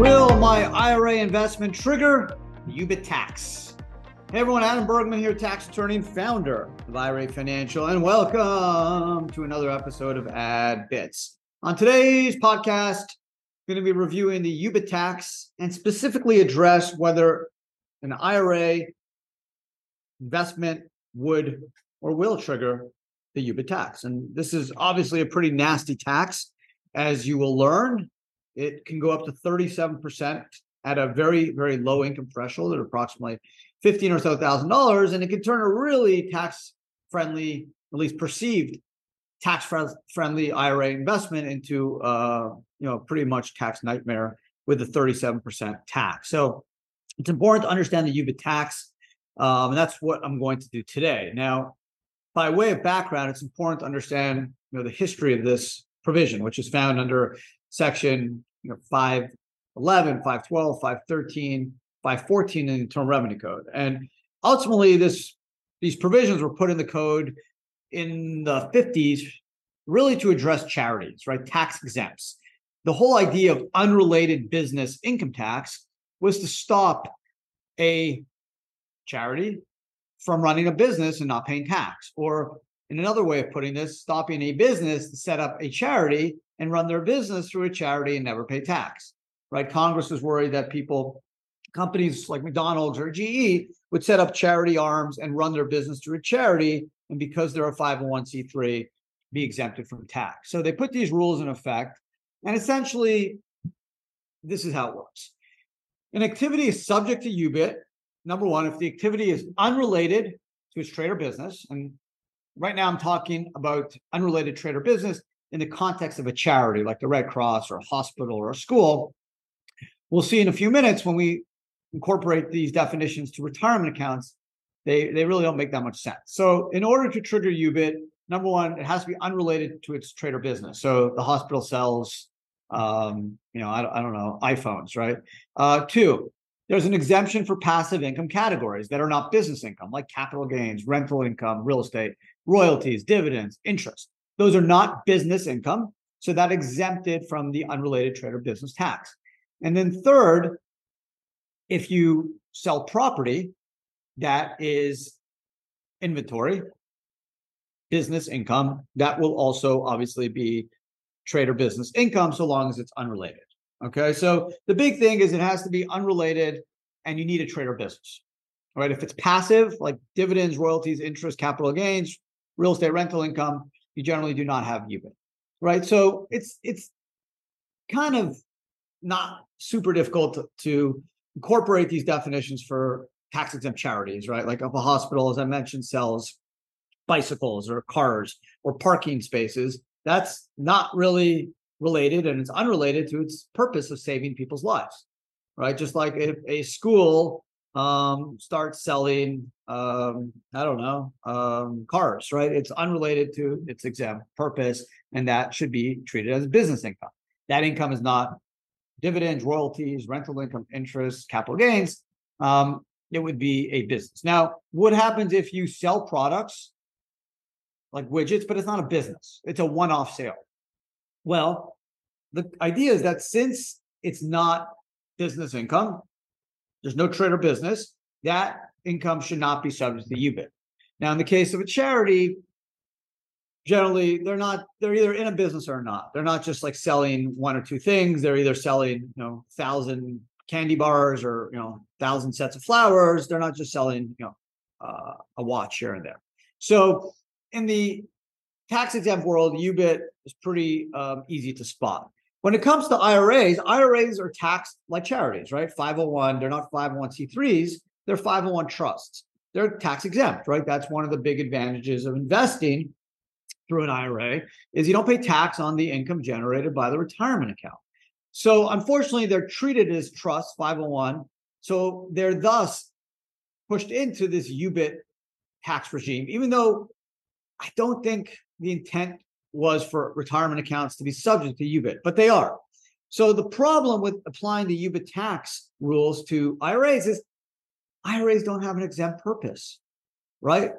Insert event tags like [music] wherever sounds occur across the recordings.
Will my IRA investment trigger the UBIT tax? Hey everyone, Adam Bergman here, tax attorney and founder of IRA Financial, and welcome to another episode of Ad Bits. On today's podcast, I'm going to be reviewing the UBIT tax and specifically address whether an IRA investment would or will trigger the UBIT tax. And this is obviously a pretty nasty tax, as you will learn it can go up to 37% at a very, very low income threshold at approximately 15 or so thousand dollars. And it can turn a really tax friendly, at least perceived tax friendly IRA investment into, uh, you know, pretty much tax nightmare with a 37% tax. So it's important to understand the UBIT tax. Um, and that's what I'm going to do today. Now, by way of background, it's important to understand you know the history of this provision, which is found under section you know 511 512 513 514 in the internal revenue code. And ultimately this these provisions were put in the code in the 50s really to address charities right? Tax exempts. The whole idea of unrelated business income tax was to stop a charity from running a business and not paying tax. Or in another way of putting this stopping a business to set up a charity and run their business through a charity and never pay tax, right? Congress was worried that people, companies like McDonald's or GE would set up charity arms and run their business through a charity. And because they're a 501c3, be exempted from tax. So they put these rules in effect. And essentially, this is how it works. An activity is subject to UBIT. Number one, if the activity is unrelated to its trade or business, and right now I'm talking about unrelated trade or business, in the context of a charity like the Red Cross or a hospital or a school. We'll see in a few minutes when we incorporate these definitions to retirement accounts, they, they really don't make that much sense. So, in order to trigger UBIT, number one, it has to be unrelated to its trade or business. So, the hospital sells, um, you know, I, I don't know, iPhones, right? Uh, two, there's an exemption for passive income categories that are not business income, like capital gains, rental income, real estate, royalties, dividends, interest. Those are not business income. So that exempted from the unrelated trade or business tax. And then third, if you sell property that is inventory, business income, that will also obviously be trade or business income so long as it's unrelated. Okay. So the big thing is it has to be unrelated and you need a trade or business. All right. If it's passive, like dividends, royalties, interest, capital gains, real estate rental income, you generally do not have UBIT, right? So it's it's kind of not super difficult to, to incorporate these definitions for tax exempt charities, right? Like if a hospital, as I mentioned, sells bicycles or cars or parking spaces, that's not really related and it's unrelated to its purpose of saving people's lives, right? Just like if a school um, start selling, um, I don't know, um, cars, right? It's unrelated to its exempt purpose, and that should be treated as business income. That income is not dividends, royalties, rental income, interest, capital gains. Um, it would be a business. Now, what happens if you sell products like widgets, but it's not a business? It's a one off sale. Well, the idea is that since it's not business income, there's no trade or business, that income should not be subject to UBIT. Now, in the case of a charity, generally they're not they're either in a business or not. They're not just like selling one or two things. They're either selling, you know, thousand candy bars or you know, thousand sets of flowers. They're not just selling, you know, uh, a watch here and there. So in the tax exempt world, UBIT is pretty um, easy to spot. When it comes to IRAs, IRAs are taxed like charities, right? 501, they're not 501c3s, they're 501 trusts. They're tax exempt, right? That's one of the big advantages of investing through an IRA is you don't pay tax on the income generated by the retirement account. So unfortunately, they're treated as trusts, 501. So they're thus pushed into this UBIT tax regime, even though I don't think the intent was for retirement accounts to be subject to UBIT, but they are. So the problem with applying the UBIT tax rules to IRAs is IRAs don't have an exempt purpose, right?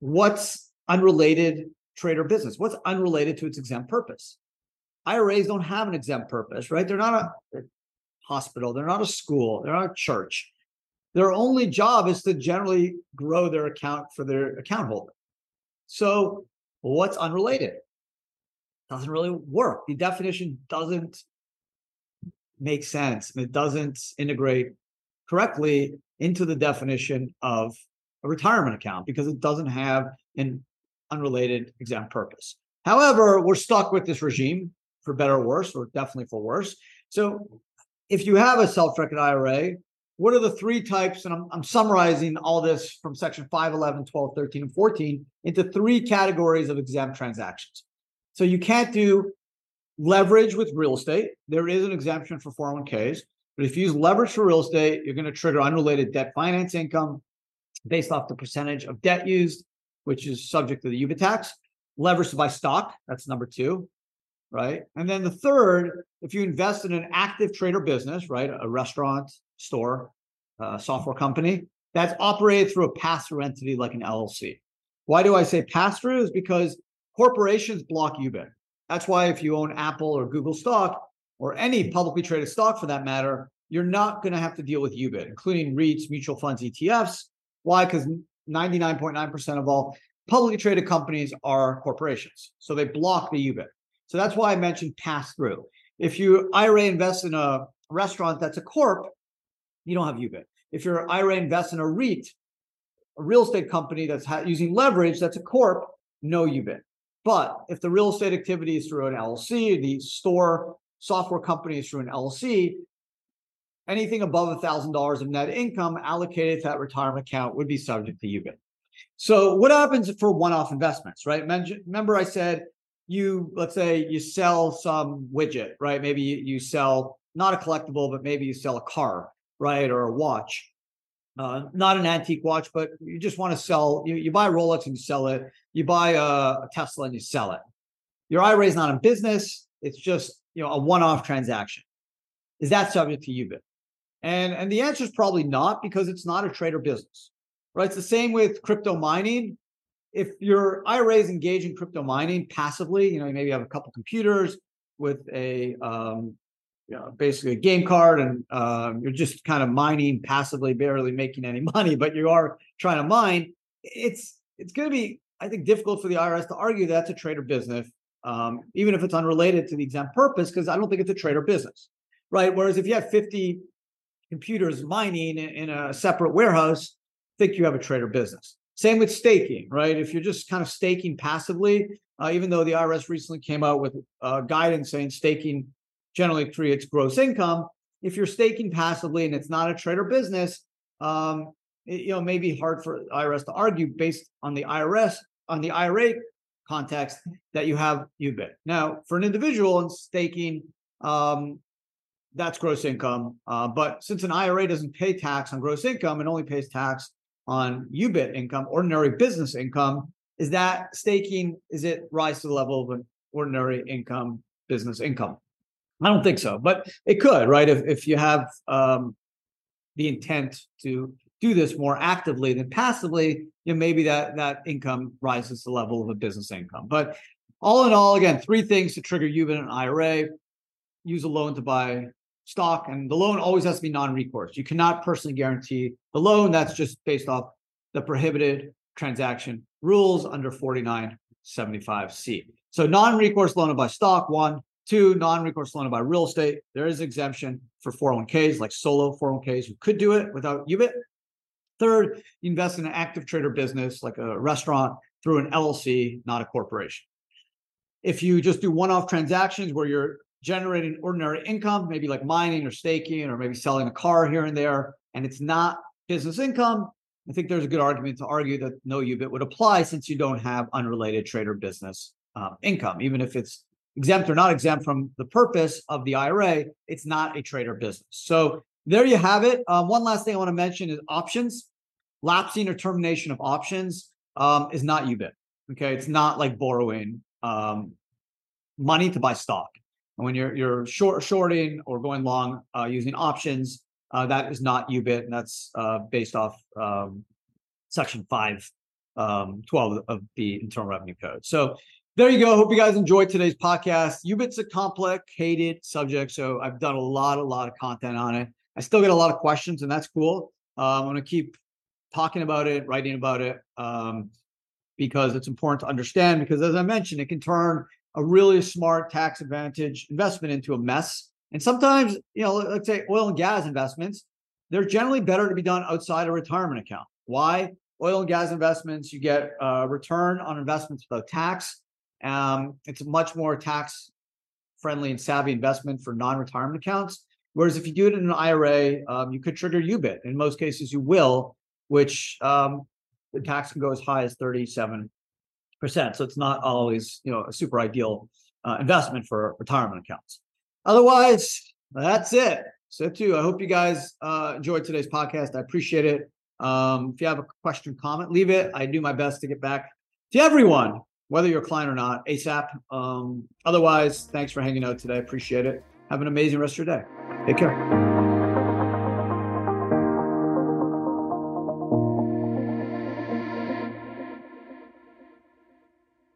What's unrelated trade or business? What's unrelated to its exempt purpose? IRAs don't have an exempt purpose, right? They're not a hospital, they're not a school, they're not a church. Their only job is to generally grow their account for their account holder. So, what's unrelated? Doesn't really work. The definition doesn't make sense. And it doesn't integrate correctly into the definition of a retirement account because it doesn't have an unrelated exempt purpose. However, we're stuck with this regime for better or worse, or definitely for worse. So if you have a self-directed IRA, what are the three types? And I'm, I'm summarizing all this from section 5, 11, 12, 13, and 14 into three categories of exempt transactions. So you can't do leverage with real estate. There is an exemption for 401ks. But if you use leverage for real estate, you're going to trigger unrelated debt finance income based off the percentage of debt used, which is subject to the UBIT tax. Leverage to buy stock, that's number two right? And then the third, if you invest in an active trader business, right, a restaurant, store, uh, software company that's operated through a pass-through entity like an LLC. Why do I say pass-through? Is because corporations block UBIT. That's why if you own Apple or Google stock or any publicly traded stock for that matter, you're not going to have to deal with UBIT, including REITs, mutual funds, ETFs. Why? Because 99.9% of all publicly traded companies are corporations. So they block the UBIT. So that's why I mentioned pass through. If you IRA invest in a restaurant that's a corp, you don't have UBIT. If your IRA invests in a REIT, a real estate company that's ha- using leverage, that's a corp, no UBIT. But if the real estate activity is through an LLC, the store software company is through an LLC, anything above $1,000 of net income allocated to that retirement account would be subject to UBIT. So what happens for one-off investments, right? Remember I said you let's say you sell some widget, right? Maybe you, you sell not a collectible, but maybe you sell a car, right, or a watch. Uh, not an antique watch, but you just want to sell. You, you buy Rolex and you sell it. You buy a, a Tesla and you sell it. Your IRA is not in business. It's just you know a one-off transaction. Is that subject to UBIT? And and the answer is probably not because it's not a trader business, right? It's the same with crypto mining if your IRA is engaged in crypto mining passively, you know, you maybe have a couple computers with a um, basically a game card, and uh, you're just kind of mining passively, barely making any [laughs] money, but you are trying to mine. It's it's going to be, I think, difficult for the IRS to argue that's a trader business, um, even if it's unrelated to the exempt purpose, because I don't think it's a trader business, right? Whereas if you have 50 computers mining in, in a separate warehouse, I think you have a trader business. Same with staking, right? If you're just kind of staking passively, uh, even though the IRS recently came out with uh, guidance saying staking generally creates gross income, if you're staking passively and it's not a trader business, um, it, you know, may be hard for IRS to argue based on the IRS on the IRA context that you have UBIT. Now, for an individual in staking, um, that's gross income. Uh, but since an IRA doesn't pay tax on gross income, and only pays tax on UBIT income, ordinary business income, is that staking, is it rise to the level of an ordinary income, business income? I don't think so, but it could, right? If, if you have um, the intent to do this more actively than passively, you know, maybe that that income rises to the level of a business income. But all in all, again, three things to trigger UBIT an IRA: use a loan to buy stock, and the loan always has to be non-recourse. You cannot personally guarantee the loan. That's just based off the prohibited transaction rules under 4975C. So non-recourse loan to buy stock, one. Two, non-recourse loan buy real estate. There is exemption for 401ks, like solo 401ks who could do it without UBIT. Third, invest in an active trader business like a restaurant through an LLC, not a corporation. If you just do one-off transactions where you're generating ordinary income, maybe like mining or staking or maybe selling a car here and there, and it's not business income, I think there's a good argument to argue that no UBIT would apply since you don't have unrelated trader business um, income. Even if it's exempt or not exempt from the purpose of the IRA, it's not a trader business. So there you have it. Um, one last thing I want to mention is options. Lapsing or termination of options um, is not UBIT. Okay, it's not like borrowing um, money to buy stock. And when you're you're short shorting or going long uh, using options, uh, that is not UBIT, and that's uh, based off um, Section 5, um, 12 of the Internal Revenue Code. So there you go. Hope you guys enjoyed today's podcast. UBIT's a complicated subject, so I've done a lot, a lot of content on it. I still get a lot of questions, and that's cool. Uh, I'm going to keep talking about it, writing about it, um, because it's important to understand. Because as I mentioned, it can turn a really smart tax advantage investment into a mess. And sometimes, you know, let's say oil and gas investments, they're generally better to be done outside a retirement account. Why? Oil and gas investments, you get a return on investments without tax. Um, it's a much more tax friendly and savvy investment for non retirement accounts. Whereas if you do it in an IRA, um, you could trigger UBIT. In most cases, you will, which um, the tax can go as high as 37%. So it's not always, you know, a super ideal uh, investment for retirement accounts. Otherwise, that's it. So too, I hope you guys uh, enjoyed today's podcast. I appreciate it. Um, if you have a question, comment, leave it. I do my best to get back to everyone, whether you're a client or not, ASAP. Um, otherwise, thanks for hanging out today. Appreciate it. Have an amazing rest of your day. Take care.